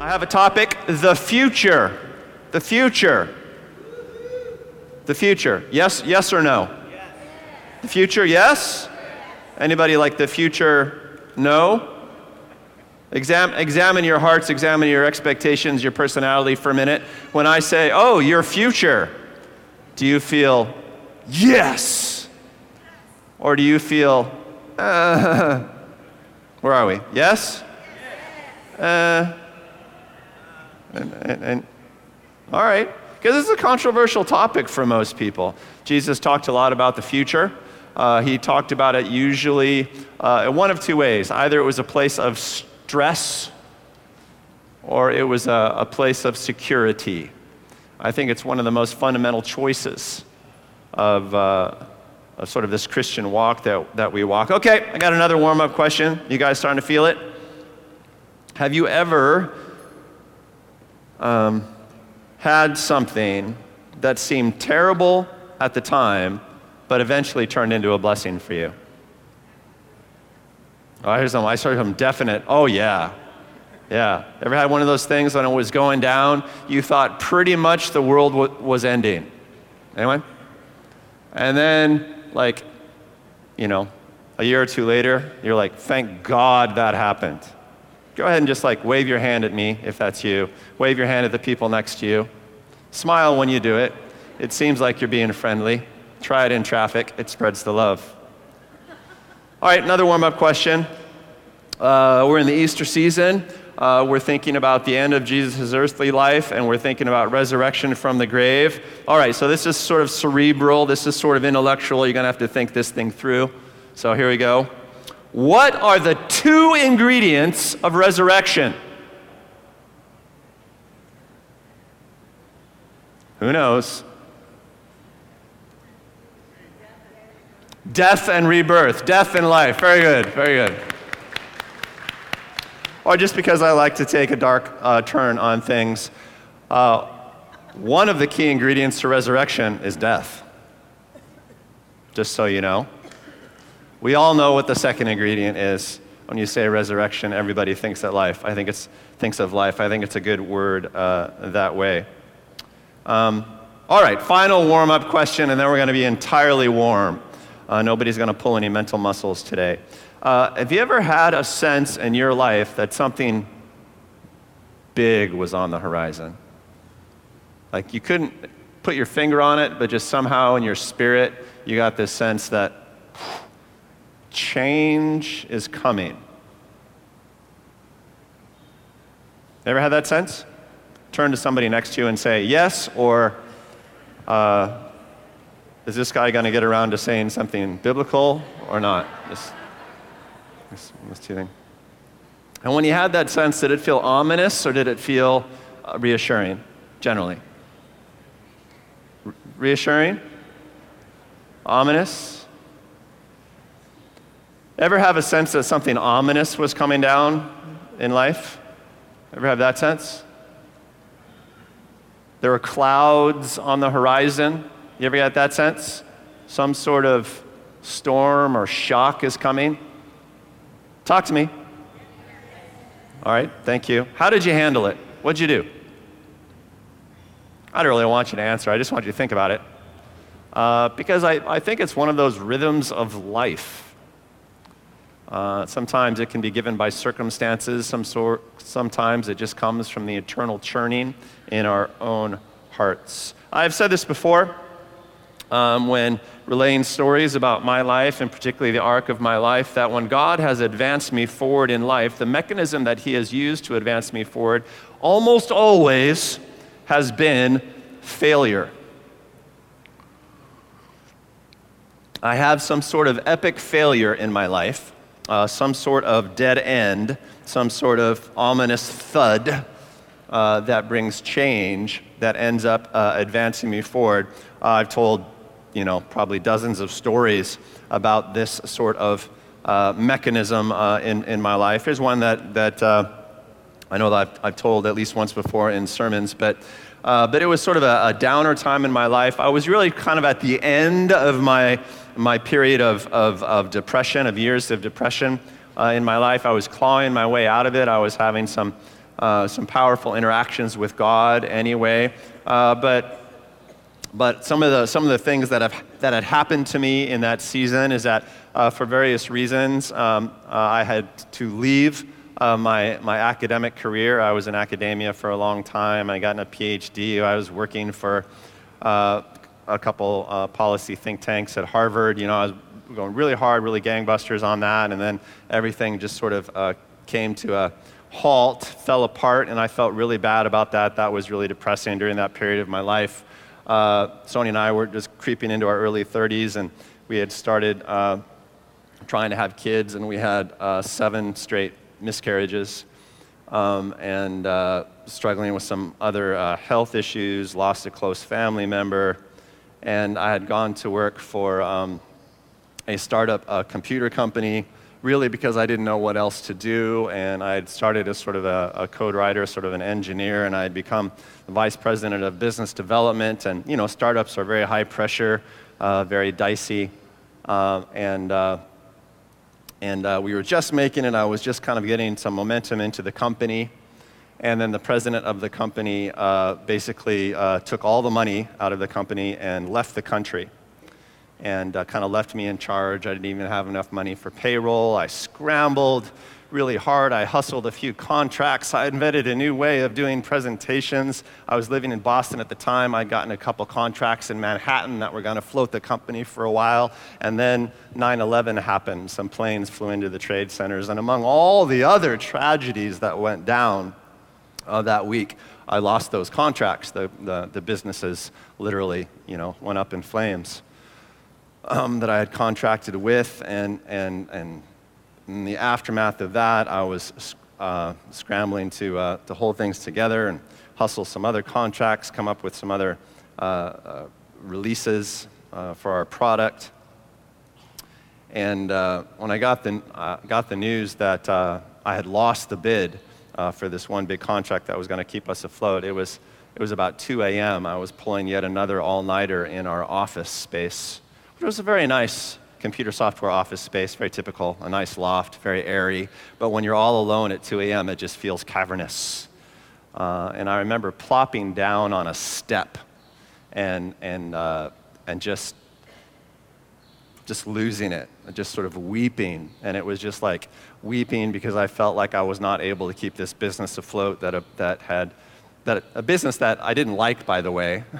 I have a topic the future. The future. The future. Yes, yes or no? The future, yes? Anybody like the future, no? Exam, examine your hearts, examine your expectations, your personality for a minute. When I say, oh, your future, do you feel yes? Or do you feel, uh, where are we? Yes? Uh, and, and, and all right, because this is a controversial topic for most people. Jesus talked a lot about the future. Uh, he talked about it usually uh, in one of two ways. Either it was a place of stress or it was a, a place of security. I think it's one of the most fundamental choices of, uh, of sort of this Christian walk that, that we walk. Okay, I got another warm up question. You guys starting to feel it? Have you ever um, had something that seemed terrible at the time, but eventually turned into a blessing for you? Oh, here's some. I started some definite. Oh yeah, yeah. Ever had one of those things when it was going down? You thought pretty much the world w- was ending. Anyone? And then, like, you know, a year or two later, you're like, thank God that happened. Go ahead and just like wave your hand at me if that's you. Wave your hand at the people next to you. Smile when you do it. It seems like you're being friendly. Try it in traffic, it spreads the love. All right, another warm up question. Uh, we're in the Easter season. Uh, we're thinking about the end of Jesus' earthly life, and we're thinking about resurrection from the grave. All right, so this is sort of cerebral, this is sort of intellectual. You're going to have to think this thing through. So here we go. What are the two ingredients of resurrection? Who knows? Death and rebirth, death and life. Very good, very good. Or just because I like to take a dark uh, turn on things, uh, one of the key ingredients to resurrection is death. Just so you know. We all know what the second ingredient is. When you say resurrection, everybody thinks that life. I think it's thinks of life. I think it's a good word uh, that way. Um, all right, final warm up question, and then we're going to be entirely warm. Uh, nobody's going to pull any mental muscles today. Uh, have you ever had a sense in your life that something big was on the horizon? Like you couldn't put your finger on it, but just somehow in your spirit, you got this sense that change is coming. Ever had that sense? Turn to somebody next to you and say, yes, or uh, is this guy going to get around to saying something biblical or not? This, this, this. And when you had that sense, did it feel ominous or did it feel uh, reassuring, generally? Reassuring? Ominous? Ever have a sense that something ominous was coming down in life? Ever have that sense? There were clouds on the horizon. You ever get that sense? Some sort of storm or shock is coming? Talk to me. All right, thank you. How did you handle it? What'd you do? I don't really want you to answer, I just want you to think about it. Uh, because I, I think it's one of those rhythms of life. Uh, sometimes it can be given by circumstances, some sort, sometimes it just comes from the eternal churning in our own hearts. I've said this before um, when relaying stories about my life, and particularly the arc of my life, that when God has advanced me forward in life, the mechanism that He has used to advance me forward almost always has been failure. I have some sort of epic failure in my life, uh, some sort of dead end, some sort of ominous thud uh, that brings change that ends up uh, advancing me forward. I've told you know, probably dozens of stories about this sort of uh, mechanism uh, in, in my life. Here's one that, that I know that I've, I've, told at least once before in sermons, but, uh, but it was sort of a, a, downer time in my life. I was really kind of at the end of my, my period of, of, of depression, of years of depression uh, in my life. I was clawing my way out of it. I was having some uh, some powerful interactions with God anyway. Uh, but but some of the some of the things that have that had happened to me in that season is that uh, for various reasons um, uh, I had to leave uh, my my academic career. I was in academia for a long time. I got a PhD. I was working for uh, a couple uh, policy think tanks at Harvard. You know, I was going really hard, really gangbusters on that, and then everything just sort of uh, came to a halt, fell apart, and I felt really bad about that. That was really depressing during that period of my life. Uh, Sonia and I were just creeping into our early 30s, and we had started uh, trying to have kids, and we had uh, seven straight miscarriages, um, and uh, struggling with some other uh, health issues, lost a close family member, and I had gone to work for um, a startup a computer company really because I didn't know what else to do. And I had started as sort of a, a, code writer, sort of an engineer, and I had become the vice president of business development. And, you know, startups are very high pressure, uh, very dicey. Uh, and uh, and uh, we were just making it. I was just kind of getting some momentum into the company. And then the president of the company uh, basically uh, took all the money out of the company and left the country and uh, kind of left me in charge. I didn't even have enough money for payroll. I scrambled really hard. I hustled a few contracts. I invented a new way of doing presentations. I was living in Boston at the time. I'd gotten a couple contracts in Manhattan that were going to float the company for a while. And then 9 11 happened. Some planes flew into the trade centers. And among all the other tragedies that went down uh, that week, I lost those contracts. The, the, the businesses literally, you know, went up in flames um, that I had contracted with, and, and, and in the aftermath of that, I was uh, scrambling to, uh, to hold things together and hustle some other contracts, come up with some other uh, uh releases for our product. And when I got the, got the news that I had lost the bid for this one big contract that was going to keep us afloat, it was, it was about 2 a.m. I was pulling yet another all nighter in our office space it was a very nice computer software office space, very typical, a nice loft, very airy. But when you're all alone at 2 a.m., it just feels cavernous. Uh, and I remember plopping down on a step and, and, uh, and just, just losing it, just sort of weeping. And it was just like weeping because I felt like I was not able to keep this business afloat that, a, that had, that, a business that I didn't like, by the way.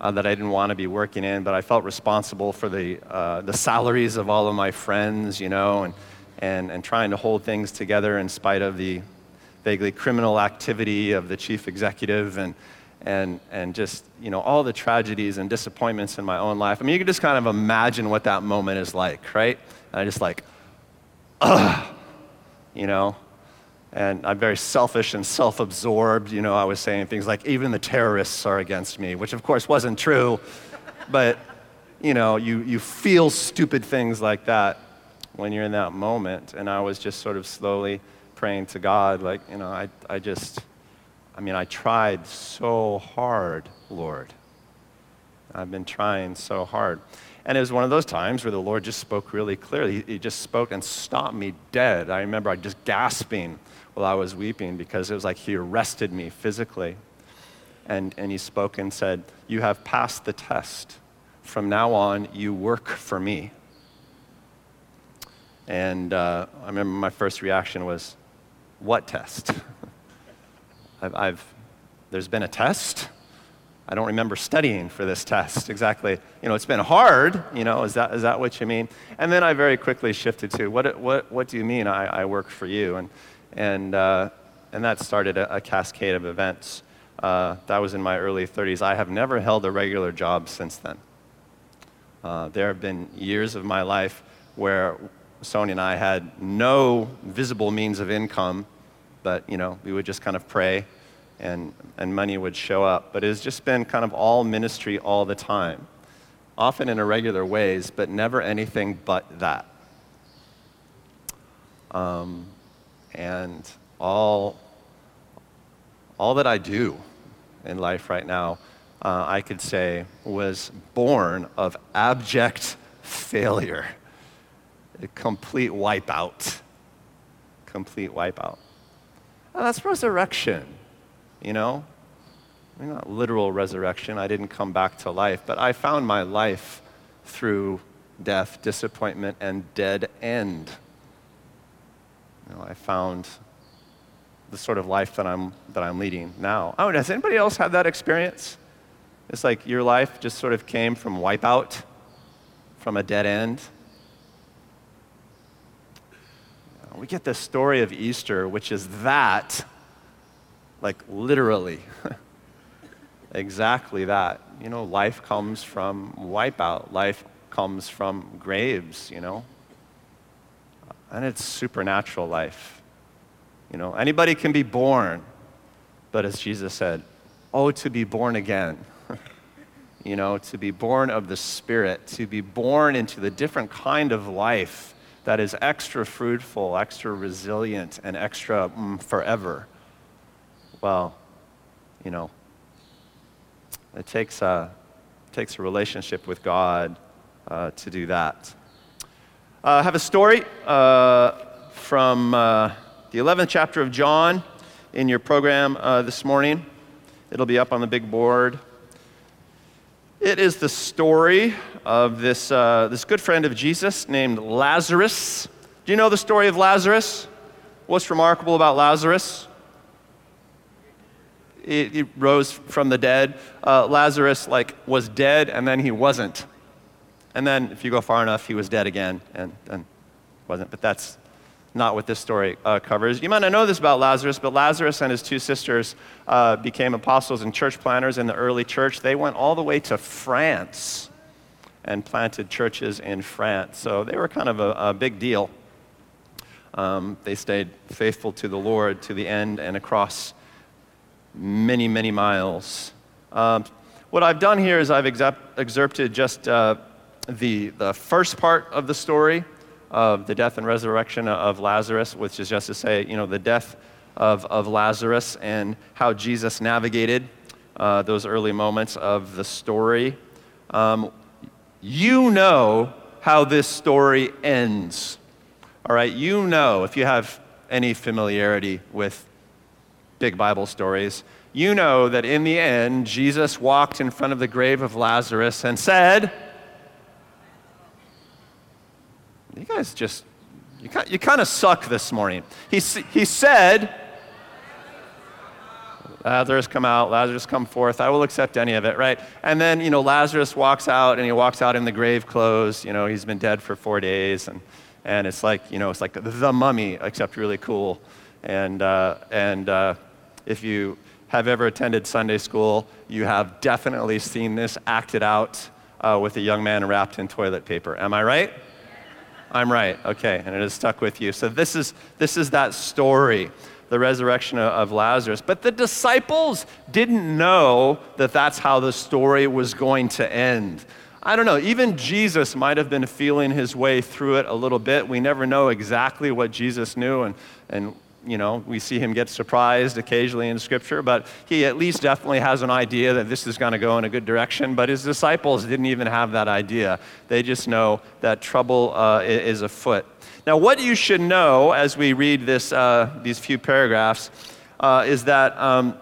uh, that I didn't want to be working in, but I felt responsible for the, uh, the salaries of all of my friends, you know, and, and, and trying to hold things together in spite of the vaguely criminal activity of the chief executive and, and, and just, you know, all the tragedies and disappointments in my own life. I mean, you can just kind of imagine what that moment is like, right? And I just like, ugh, you know, and I'm very selfish and self absorbed. You know, I was saying things like, even the terrorists are against me, which of course wasn't true. but, you know, you, you feel stupid things like that when you're in that moment. And I was just sort of slowly praying to God, like, you know, I, I just, I mean, I tried so hard, Lord. I've been trying so hard. And it was one of those times where the Lord just spoke really clearly. He just spoke and stopped me dead. I remember I just gasping while I was weeping because it was like he arrested me physically. And, and he spoke and said, You have passed the test. From now on, you work for me. And uh, I remember my first reaction was, What test? I've, I've, there's been a test? I don't remember studying for this test exactly. You know, it's been hard. You know, is that, is that what you mean? And then I very quickly shifted to, what, what, what do you mean I, I work for you? And and, uh, and that started a, a, cascade of events. Uh, that was in my early 30s. I have never held a regular job since then. Uh, there have been years of my life where Sonia and I had no visible means of income, but you know, we would just kind of pray and, and money would show up. But it has just been kind of all ministry all the time, often in irregular ways, but never anything but that. Um, and all, all that I do in life right now, uh, I could say, was born of abject failure, a complete wipeout. Complete wipeout. Oh, that's resurrection, you know? I mean, not literal resurrection. I didn't come back to life, but I found my life through death, disappointment, and dead end. You know, I found the sort of life that I'm, that I'm leading now. Oh, has anybody else had that experience? It's like your life just sort of came from wipeout, from a dead end. We get the story of Easter, which is that, like literally. exactly that. You know, life comes from wipeout, life comes from graves, you know. And it's supernatural life. You know, anybody can be born, but as Jesus said, oh, to be born again. you know, to be born of the Spirit, to be born into the different kind of life that is extra fruitful, extra resilient, and extra mm, forever. Well, you know, it takes a, it takes a relationship with God uh, to do that. Uh, I have a story uh, from uh, the 11th chapter of John in your program uh, this morning. It'll be up on the big board. It is the story of this, uh, this good friend of Jesus named Lazarus. Do you know the story of Lazarus? What's remarkable about Lazarus? He, he rose from the dead. Uh, Lazarus, like, was dead and then he wasn't. And then, if you go far enough, he was dead again and, and wasn't. But that's not what this story uh, covers. You might not know this about Lazarus, but Lazarus and his two sisters uh, became apostles and church planters in the early church. They went all the way to France and planted churches in France. So they were kind of a, a big deal. Um, they stayed faithful to the Lord to the end and across many, many miles. Um, what I've done here is I've excerpted just uh, the, the first part of the story of the death and resurrection of Lazarus, which is just to say, you know, the death of, of Lazarus and how Jesus navigated uh, those early moments of the story. Um, you know how this story ends. All right, you know, if you have any familiarity with big Bible stories, you know that in the end, Jesus walked in front of the grave of Lazarus and said, You guys just, you, you kind of suck this morning. He, he said, Lazarus come out, Lazarus come forth, I will accept any of it, right? And then, you know, Lazarus walks out and he walks out in the grave clothes. You know, he's been dead for four days. And, and it's like, you know, it's like the mummy, except really cool. And, uh, and uh, if you have ever attended Sunday school, you have definitely seen this acted out uh, with a young man wrapped in toilet paper. Am I right? I'm right. Okay, and it has stuck with you. So this is this is that story, the resurrection of Lazarus. But the disciples didn't know that that's how the story was going to end. I don't know, even Jesus might have been feeling his way through it a little bit. We never know exactly what Jesus knew and, and you know, we see him get surprised occasionally in Scripture, but he at least definitely has an idea that this is going to go in a good direction. But his disciples didn't even have that idea. They just know that trouble uh, is afoot. Now, what you should know as we read this, uh, these few paragraphs uh, is that um,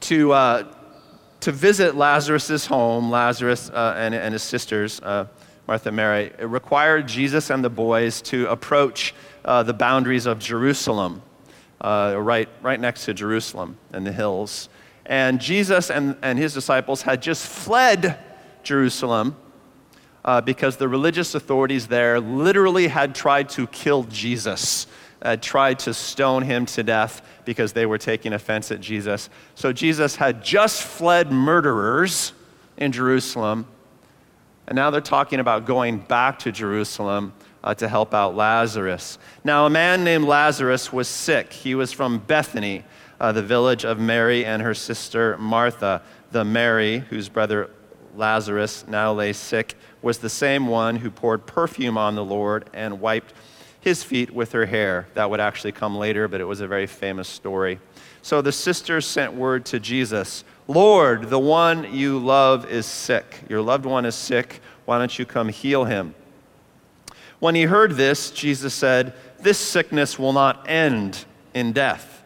to, uh, to visit Lazarus' home, Lazarus uh, and, and, his sisters, uh, Martha and Mary, it required Jesus and the boys to approach the boundaries of Jerusalem uh, right, right next to Jerusalem and the hills. And Jesus and, and his disciples had just fled Jerusalem uh, because the religious authorities there literally had tried to kill Jesus, had tried to stone him to death because they were taking offense at Jesus. So Jesus had just fled murderers in Jerusalem, and now they're talking about going back to Jerusalem uh, to help out Lazarus. Now, a man named Lazarus was sick. He was from Bethany, uh, the village of Mary and her sister Martha. The Mary, whose brother Lazarus now lay sick, was the same one who poured perfume on the Lord and wiped his feet with her hair. That would actually come later, but it was a very famous story. So the sisters sent word to Jesus Lord, the one you love is sick. Your loved one is sick. Why don't you come heal him? When he heard this, Jesus said, This sickness will not end in death.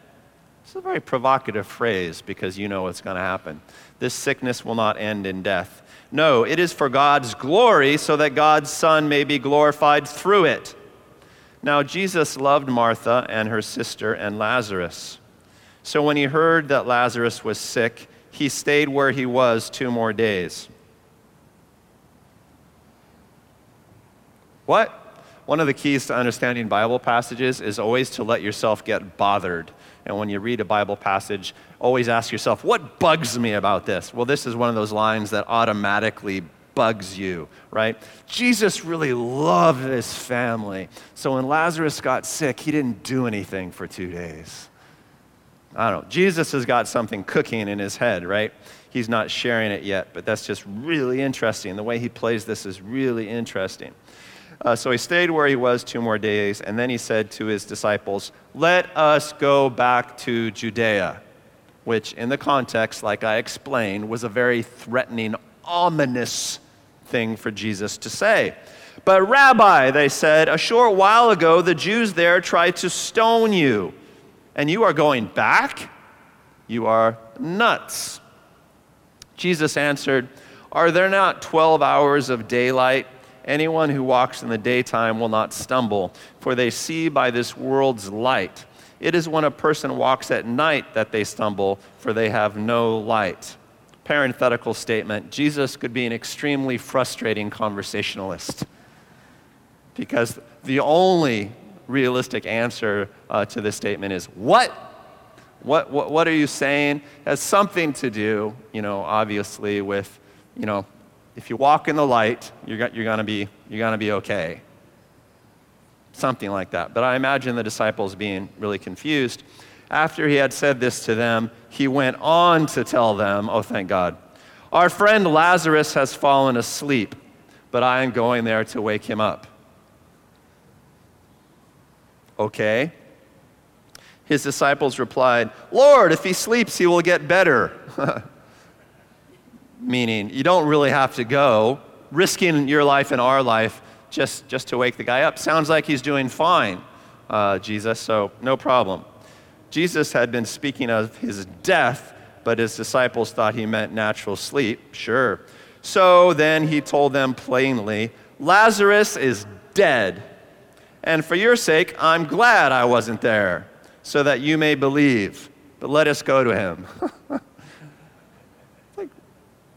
It's a very provocative phrase because you know what's going to happen. This sickness will not end in death. No, it is for God's glory so that God's Son may be glorified through it. Now, Jesus loved Martha and her sister and Lazarus. So when he heard that Lazarus was sick, he stayed where he was two more days. What? One of the keys to understanding Bible passages is always to let yourself get bothered. And when you read a Bible passage, always ask yourself, what bugs me about this? Well, this is one of those lines that automatically bugs you, right? Jesus really loved his family. So when Lazarus got sick, he didn't do anything for two days. I don't know. Jesus has got something cooking in his head, right? He's not sharing it yet, but that's just really interesting. The way he plays this is really interesting. Uh, so he stayed where he was two more days, and then he said to his disciples, Let us go back to Judea, which, in the context, like I explained, was a very threatening, ominous thing for Jesus to say. But, Rabbi, they said, a short while ago the Jews there tried to stone you, and you are going back? You are nuts. Jesus answered, Are there not 12 hours of daylight? Anyone who walks in the daytime will not stumble, for they see by this world's light. It is when a person walks at night that they stumble, for they have no light. Parenthetical statement Jesus could be an extremely frustrating conversationalist because the only realistic answer uh, to this statement is what? what? What, what are you saying? It has something to do, you know, obviously with, you know, if you walk in the light, you're, you're going to be, you're gonna be okay. Something like that. But I imagine the disciples being really confused. After he had said this to them, he went on to tell them, Oh, thank God, our friend Lazarus has fallen asleep, but I am going there to wake him up. Okay. His disciples replied, Lord, if he sleeps, he will get better. meaning you don't really have to go, risking your life and our life just, just to wake the guy up. Sounds like he's doing fine, uh, Jesus, so no problem. Jesus had been speaking of his death, but his disciples thought he meant natural sleep. Sure. So then he told them plainly Lazarus is dead. And for your sake, I'm glad I wasn't there, so that you may believe. But let us go to him.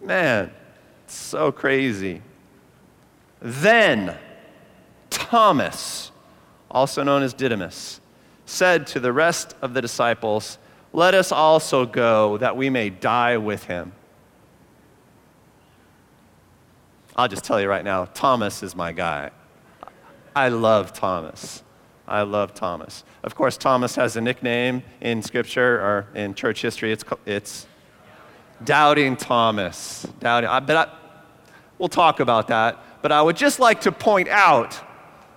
Man, so crazy. Then Thomas, also known as Didymus, said to the rest of the disciples, Let us also go that we may die with him. I'll just tell you right now, Thomas is my guy. I love Thomas. I love Thomas. Of course, Thomas has a nickname in Scripture or in church history. It's, it's Doubting Thomas. Doubting. I, but I, we'll talk about that. But I would just like to point out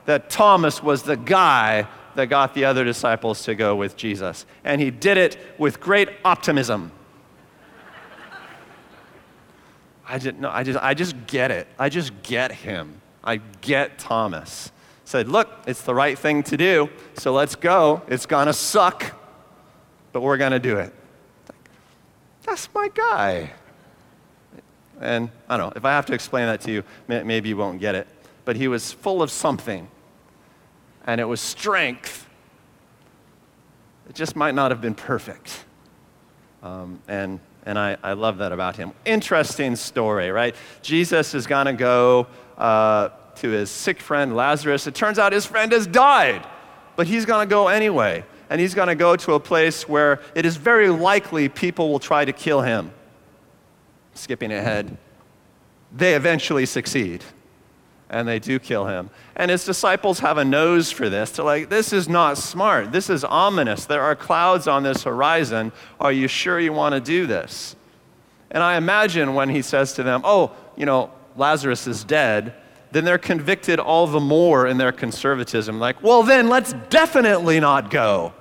that Thomas was the guy that got the other disciples to go with Jesus. And he did it with great optimism. I just, no, I just, I just get it. I just get him. I get Thomas. Said, look, it's the right thing to do, so let's go. It's gonna suck, but we're gonna do it. That's my guy. And I don't know, if I have to explain that to you, maybe you won't get it. But he was full of something, and it was strength. It just might not have been perfect. Um, and and I, I love that about him. Interesting story, right? Jesus is going to go uh, to his sick friend Lazarus. It turns out his friend has died, but he's going to go anyway and he's going to go to a place where it is very likely people will try to kill him. Skipping ahead, they eventually succeed and they do kill him. And his disciples have a nose for this. They're like, this is not smart. This is ominous. There are clouds on this horizon. Are you sure you want to do this? And I imagine when he says to them, oh, you know, Lazarus is dead, then they're convicted all the more in their conservatism. Like, well, then let's definitely not go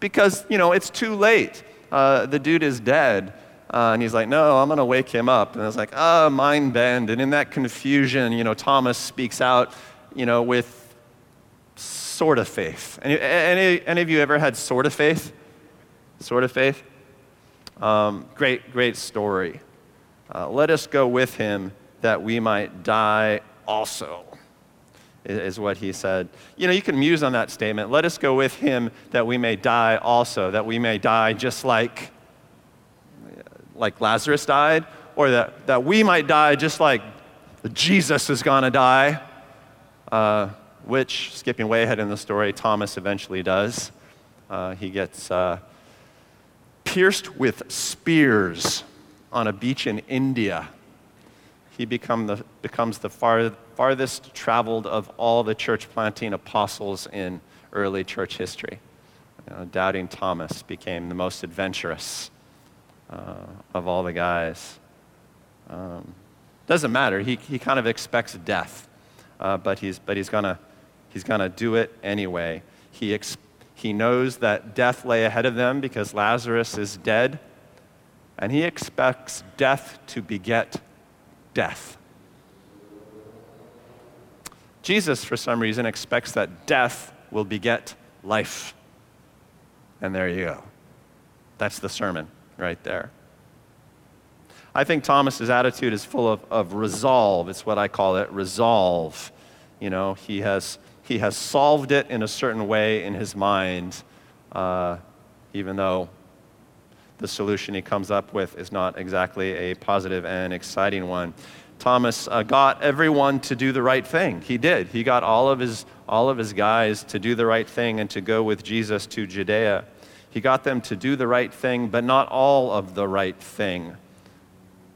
because, you know, it's too late. Uh, the dude is dead. Uh, and he's like, no, I'm going to wake him up. And it's like, ah, oh, mind bend. And in that confusion, you know, Thomas speaks out, you know, with sort of faith. Any, any, any of you ever had sort of faith? Sort of faith? Um, great, great story. Uh, let us go with him that we might die also, is what he said. You know, you can muse on that statement. Let us go with him that we may die also, that we may die just like, like Lazarus died, or that, that we might die just like Jesus is going to die, uh, which, skipping way ahead in the story, Thomas eventually does. Uh, he gets uh, pierced with spears on a beach in India. He become the, becomes the far, farthest traveled of all the church planting apostles in early church history. You know, doubting Thomas became the most adventurous uh, of all the guys. Um, doesn't matter. He, he kind of expects death, uh, but he's, but he's going he's gonna do it anyway. He, ex- he knows that death lay ahead of them because Lazarus is dead, and he expects death to beget death. Jesus, for some reason, expects that death will beget life. And there you go. That's the sermon right there. I think Thomas's attitude is full of, of resolve. It's what I call it resolve. You know, he has, he has solved it in a certain way in his mind, uh, even though the solution he comes up with is not exactly a positive and exciting one. Thomas uh, got everyone to do the right thing. He did. He got all of, his, all of his guys to do the right thing and to go with Jesus to Judea. He got them to do the right thing, but not all of the right thing.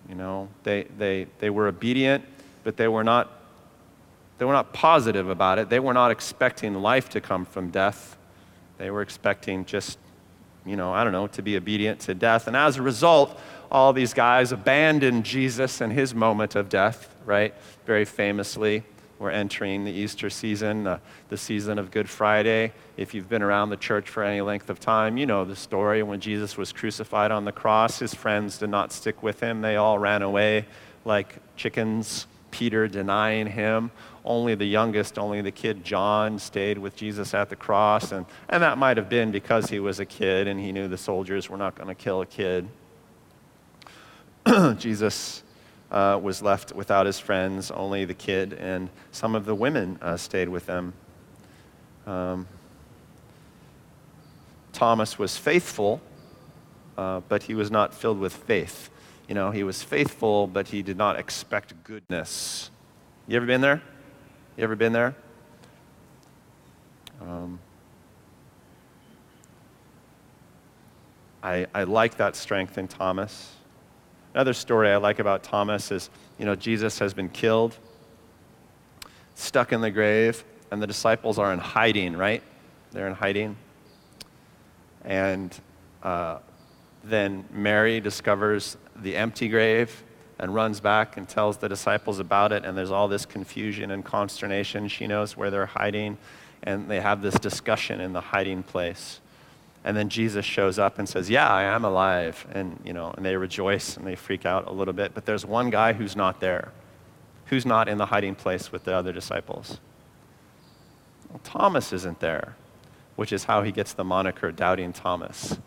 You know, they, they, they were obedient, but they were, not, they were not positive about it. They were not expecting life to come from death. They were expecting just, you know, I don't know, to be obedient to death. And as a result, all these guys abandoned Jesus in his moment of death, right? Very famously. We're entering the Easter season, uh, the season of Good Friday. If you've been around the church for any length of time, you know the story. When Jesus was crucified on the cross, his friends did not stick with him. They all ran away like chickens, Peter denying him. Only the youngest, only the kid John, stayed with Jesus at the cross. And, and that might have been because he was a kid and he knew the soldiers were not going to kill a kid. Jesus uh, was left without his friends, only the kid, and some of the women uh, stayed with them. Um, Thomas was faithful, uh, but he was not filled with faith. You know, he was faithful, but he did not expect goodness. You ever been there? You ever been there? Um, I, I like that strength in Thomas. Another story I like about Thomas is, you know, Jesus has been killed, stuck in the grave, and the disciples are in hiding, right? They're in hiding. And uh, then Mary discovers the empty grave and runs back and tells the disciples about it, and there's all this confusion and consternation. She knows where they're hiding, and they have this discussion in the hiding place. And then Jesus shows up and says, Yeah, I am alive. And, you know, and they rejoice and they freak out a little bit. But there's one guy who's not there, who's not in the hiding place with the other disciples. Well, Thomas isn't there, which is how he gets the moniker Doubting Thomas.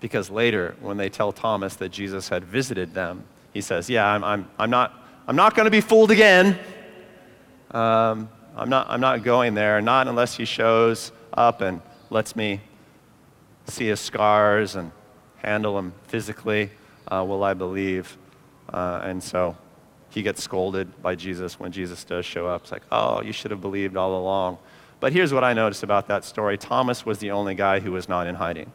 Because later, when they tell Thomas that Jesus had visited them, he says, Yeah, I'm, I'm, I'm not, I'm not going to be fooled again. Um, I'm, not, I'm not going there, not unless he shows up and lets me see his scars and handle him physically, uh, will I believe? Uh, and so he gets scolded by Jesus when Jesus does show up. It's like, oh, you should have believed all along. But here's what I noticed about that story Thomas was the only guy who was not in hiding.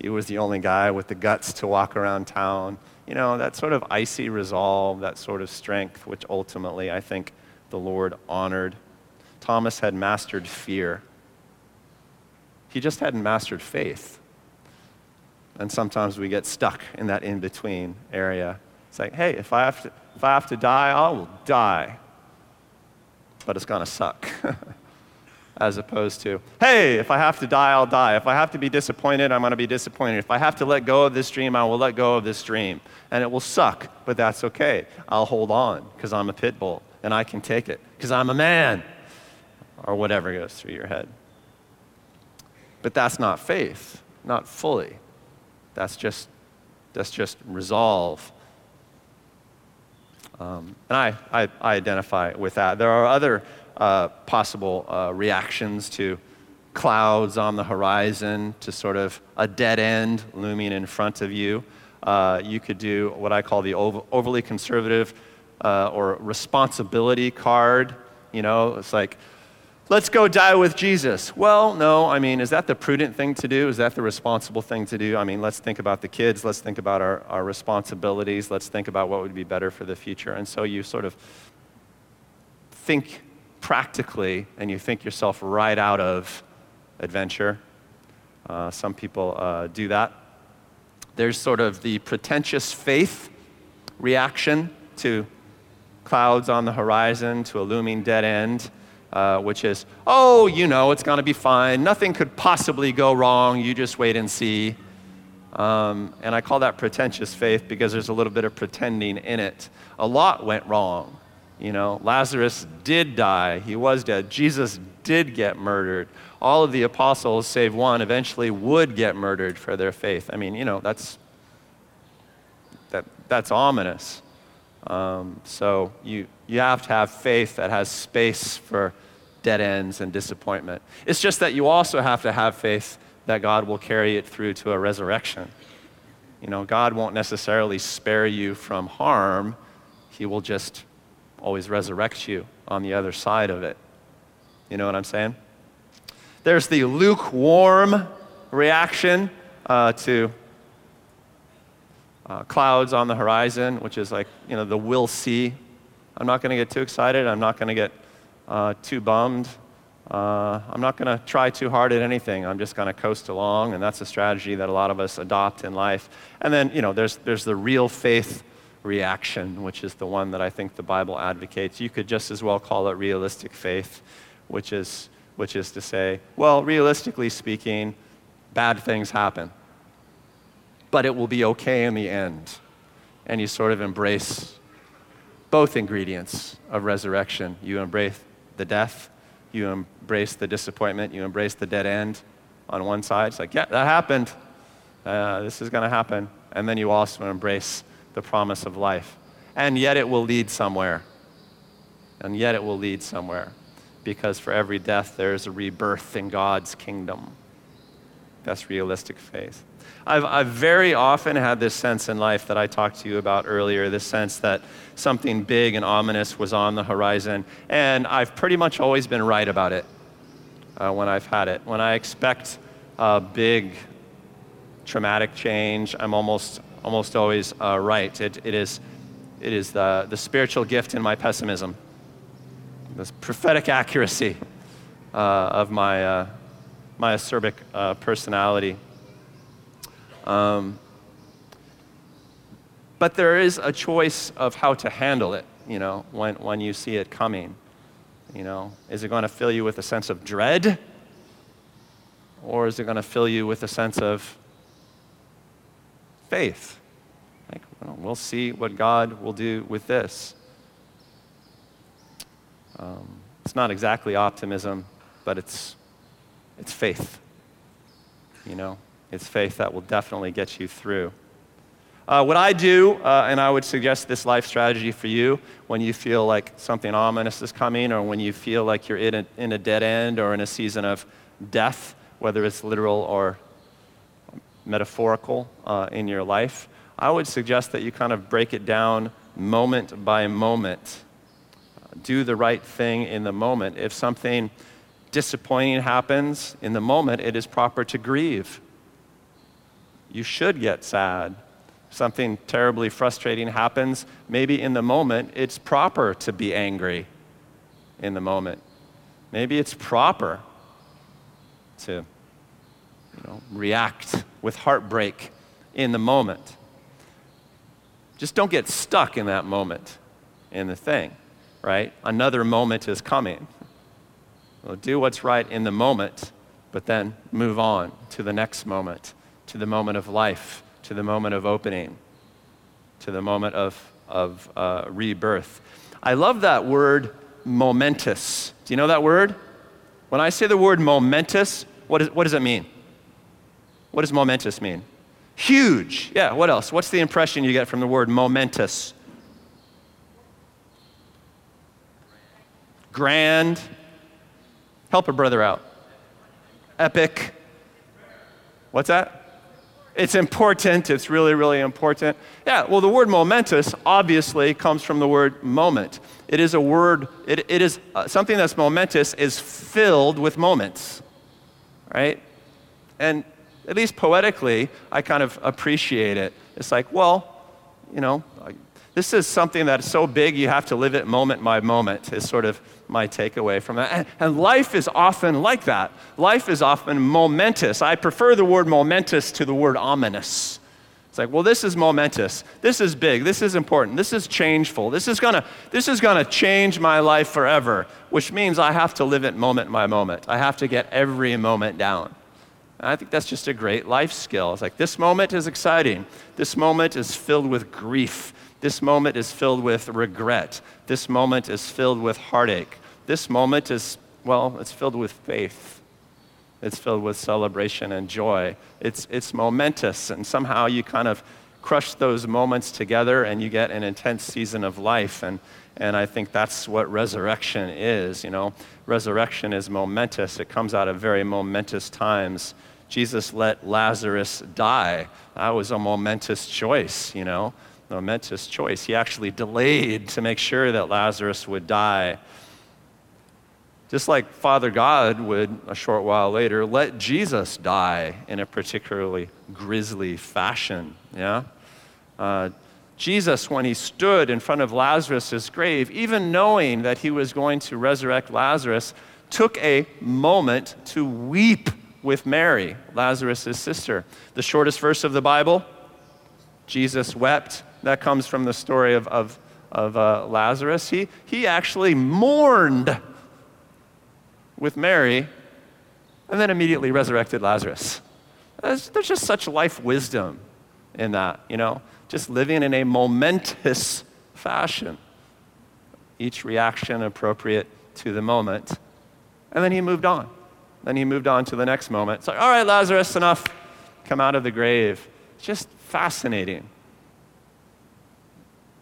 He was the only guy with the guts to walk around town. You know, that sort of icy resolve, that sort of strength, which ultimately I think the Lord honored. Thomas had mastered fear. He just hadn't mastered faith. And sometimes we get stuck in that in between area. It's like, hey, if I have to, if I have to die, I will die. But it's going to suck. As opposed to, hey, if I have to die, I'll die. If I have to be disappointed, I'm going to be disappointed. If I have to let go of this dream, I will let go of this dream. And it will suck, but that's okay. I'll hold on because I'm a pit bull and I can take it because I'm a man. Or whatever goes through your head. But that's not faith. not fully. That's just, that's just resolve. Um, and I, I, I, identify with that. There are other uh, possible uh, reactions to clouds on the horizon, to sort of a dead end looming in front of you. Uh, you could do what I call the ov- overly conservative uh, or responsibility card. You know, it's like, let's go die with Jesus. Well, no, I mean, is that the prudent thing to do? Is that the responsible thing to do? I mean, let's think about the kids. Let's think about our, our responsibilities. Let's think about what would be better for the future. And so you sort of think practically and you think yourself right out of adventure. Uh, some people uh, do that. There's sort of the pretentious faith reaction to clouds on the horizon, to a looming dead end uh, which is, oh, you know, it's going to be fine. Nothing could possibly go wrong. You just wait and see. Um, and I call that pretentious faith because there's a little bit of pretending in it. A lot went wrong. You know, Lazarus did die, he was dead. Jesus did get murdered. All of the apostles, save one, eventually would get murdered for their faith. I mean, you know, that's, that, that's ominous. Um, so you, you have to have faith that has space for dead ends and disappointment. It's just that you also have to have faith that God will carry it through to a resurrection. You know, God won't necessarily spare you from harm, He will just always resurrect you on the other side of it. You know what I'm saying? There's the lukewarm reaction uh, to uh, clouds on the horizon, which is like, you know, the we'll see. I'm not going to get too excited. I'm not going to get uh, too bummed. Uh, I'm not going to try too hard at anything. I'm just going to coast along, and that's a strategy that a lot of us adopt in life. And then, you know, there's, there's the real faith reaction, which is the one that I think the Bible advocates. You could just as well call it realistic faith, which is, which is to say, well, realistically speaking, bad things happen but it will be okay in the end. And you sort of embrace both ingredients of resurrection. You embrace the death, you embrace the disappointment, you embrace the dead end on one side. It's like, yeah, that happened. Uh, this is going to happen. And then you also embrace the promise of life. And yet it will lead somewhere. And yet it will lead somewhere. Because for every death, there is a rebirth in God's kingdom. That's realistic faith. I've, I've very often had this sense in life that I talked to you about earlier this sense that something big and ominous was on the horizon. And I've pretty much always been right about it uh, when I've had it. When I expect a big traumatic change, I'm almost, almost always uh, right. It, it is, it is the, the spiritual gift in my pessimism, this prophetic accuracy uh, of my, uh, my acerbic uh, personality. Um, but there is a choice of how to handle it, you know, when, when you see it coming. You know, is it going to fill you with a sense of dread? Or is it going to fill you with a sense of faith? Like, well, we'll see what God will do with this. Um, it's not exactly optimism, but it's, it's faith. You know? It's faith that will definitely get you through. Uh, what I do, uh, and I would suggest this life strategy for you when you feel like something ominous is coming, or when you feel like you're in a, in a dead end or in a season of death, whether it's literal or metaphorical uh, in your life, I would suggest that you kind of break it down moment by moment. Do the right thing in the moment. If something disappointing happens in the moment, it is proper to grieve you should get sad. Something terribly frustrating happens, maybe in the moment, it's proper to be angry in the moment. Maybe it's proper to you know, react with heartbreak in the moment. Just don't get stuck in that moment in the thing, right? Another moment is coming. Well, do what's right in the moment, but then move on to the next moment to the moment of life, to the moment of opening, to the moment of, of uh, rebirth. I love that word momentous. Do you know that word? When I say the word momentous, what, is, what does it mean? What does momentous mean? Huge. Yeah, what else? What's the impression you get from the word momentous? Grand. Help a brother out. Epic. What's that? It's important. It's really, really important. Yeah, well, the word momentous obviously comes from the word moment. It is a word, it, it is uh, something that's momentous is filled with moments, right? And at least poetically, I kind of appreciate it. It's like, well, you know, this is something that's so big you have to live it moment by moment, is sort of my takeaway from that. And life is often like that. Life is often momentous. I prefer the word momentous to the word ominous. It's like, well, this is momentous. This is big. This is important. This is changeful. This is gonna, this is gonna change my life forever, which means I have to live it moment by moment. I have to get every moment down. I think that's just a great life skill. It's like this moment is exciting. This moment is filled with grief. This moment is filled with regret. This moment is filled with heartache. This moment is, well, it's filled with faith. It's filled with celebration and joy. It's, it's momentous, and somehow you kind of crush those moments together and you get an intense season of life. And, and I think that's what resurrection is. You know, resurrection is momentous, it comes out of very momentous times. Jesus let Lazarus die. That was a momentous choice, you know momentous choice. He actually delayed to make sure that Lazarus would die. Just like Father God would, a short while later, let Jesus die in a particularly grisly fashion. Yeah? Uh, Jesus, when he stood in front of Lazarus' grave, even knowing that he was going to resurrect Lazarus, took a moment to weep with Mary, Lazarus' sister. The shortest verse of the Bible Jesus wept that comes from the story of, of, of uh, Lazarus. He, he actually mourned with Mary and then immediately resurrected Lazarus. There's, there's just such life wisdom in that, you know, just living in a momentous fashion. Each reaction appropriate to the moment. And then he moved on. Then he moved on to the next moment. It's like, all right, Lazarus, enough. Come out of the grave. It's just fascinating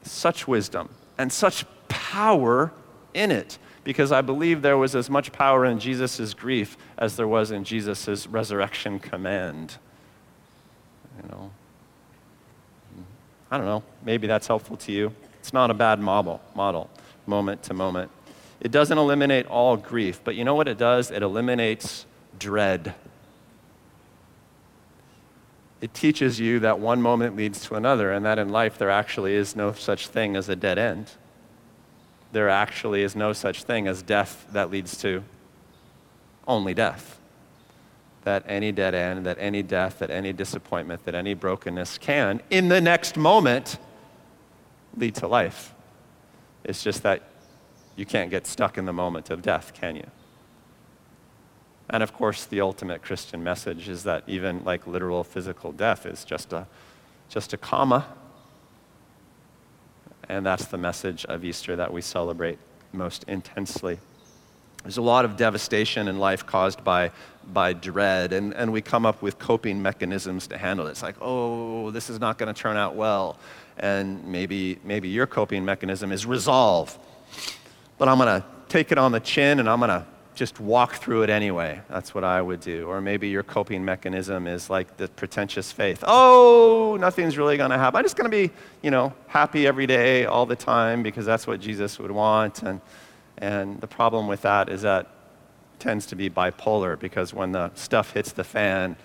such wisdom and such power in it because I believe there was as much power in Jesus' grief as there was in Jesus' resurrection command. You know, I don't know, maybe that's helpful to you. It's not a bad model, model, moment to moment. It doesn't eliminate all grief, but you know what it does? It eliminates dread it teaches you that one moment leads to another, and that in life there actually is no such thing as a dead end. There actually is no such thing as death that leads to only death. That any dead end, that any death, that any disappointment, that any brokenness can, in the next moment, lead to life. It's just that you can't get stuck in the moment of death, can you? And of course, the ultimate Christian message is that even like literal physical death is just a, just a comma. And that's the message of Easter that we celebrate most intensely. There's a lot of devastation in life caused by, by dread, and, and we come up with coping mechanisms to handle it. It's like, oh, this is not going to turn out well. And maybe, maybe your coping mechanism is resolve. But I'm going to take it on the chin and I'm going to just walk through it anyway. That's what I would do. Or maybe your coping mechanism is like the pretentious faith. Oh, nothing's really going to happen. I'm just going to be, you know, happy every day, all the time, because that's what Jesus would want. And, and the problem with that is that tends to be bipolar, because when the stuff hits the fan,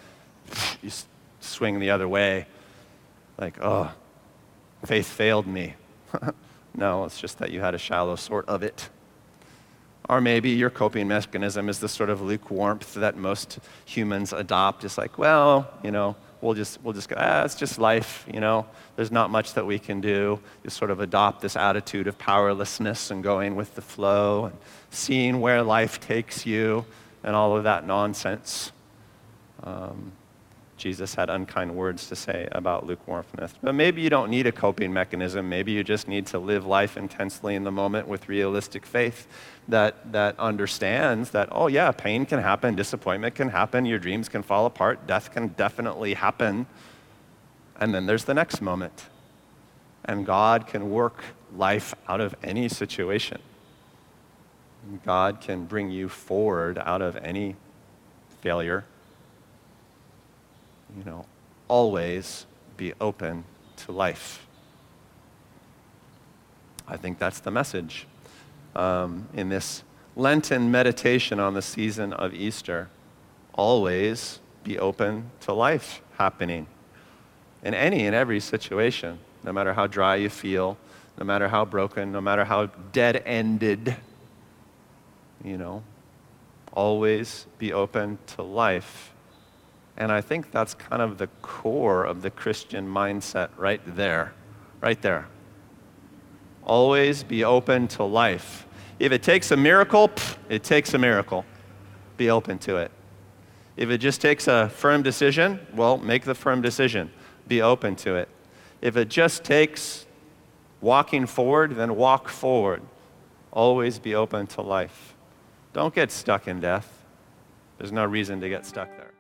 you swing the other way. Like, oh, faith failed me. no, it's just that you had a shallow sort of it. Or maybe your coping mechanism is the sort of lukewarmth that most humans adopt. It's like, well, you know, we'll just, we'll just go, ah, it's just life, you know, there's not much that we can do. You sort of adopt this attitude of powerlessness and going with the flow and seeing where life takes you and all of that nonsense. Um, Jesus had unkind words to say about lukewarmness. But maybe you don't need a coping mechanism. Maybe you just need to live life intensely in the moment with realistic faith that, that understands that, oh, yeah, pain can happen, disappointment can happen, your dreams can fall apart, death can definitely happen. And then there's the next moment. And God can work life out of any situation. God can bring you forward out of any failure you know, always be open to life. I think that's the message um, in this Lenten meditation on the season of Easter. Always be open to life happening in any and every situation, no matter how dry you feel, no matter how broken, no matter how dead ended. You know, always be open to life and I think that's kind of the core of the Christian mindset right there. Right there. Always be open to life. If it takes a miracle, pff, it takes a miracle. Be open to it. If it just takes a firm decision, well, make the firm decision. Be open to it. If it just takes walking forward, then walk forward. Always be open to life. Don't get stuck in death. There's no reason to get stuck there.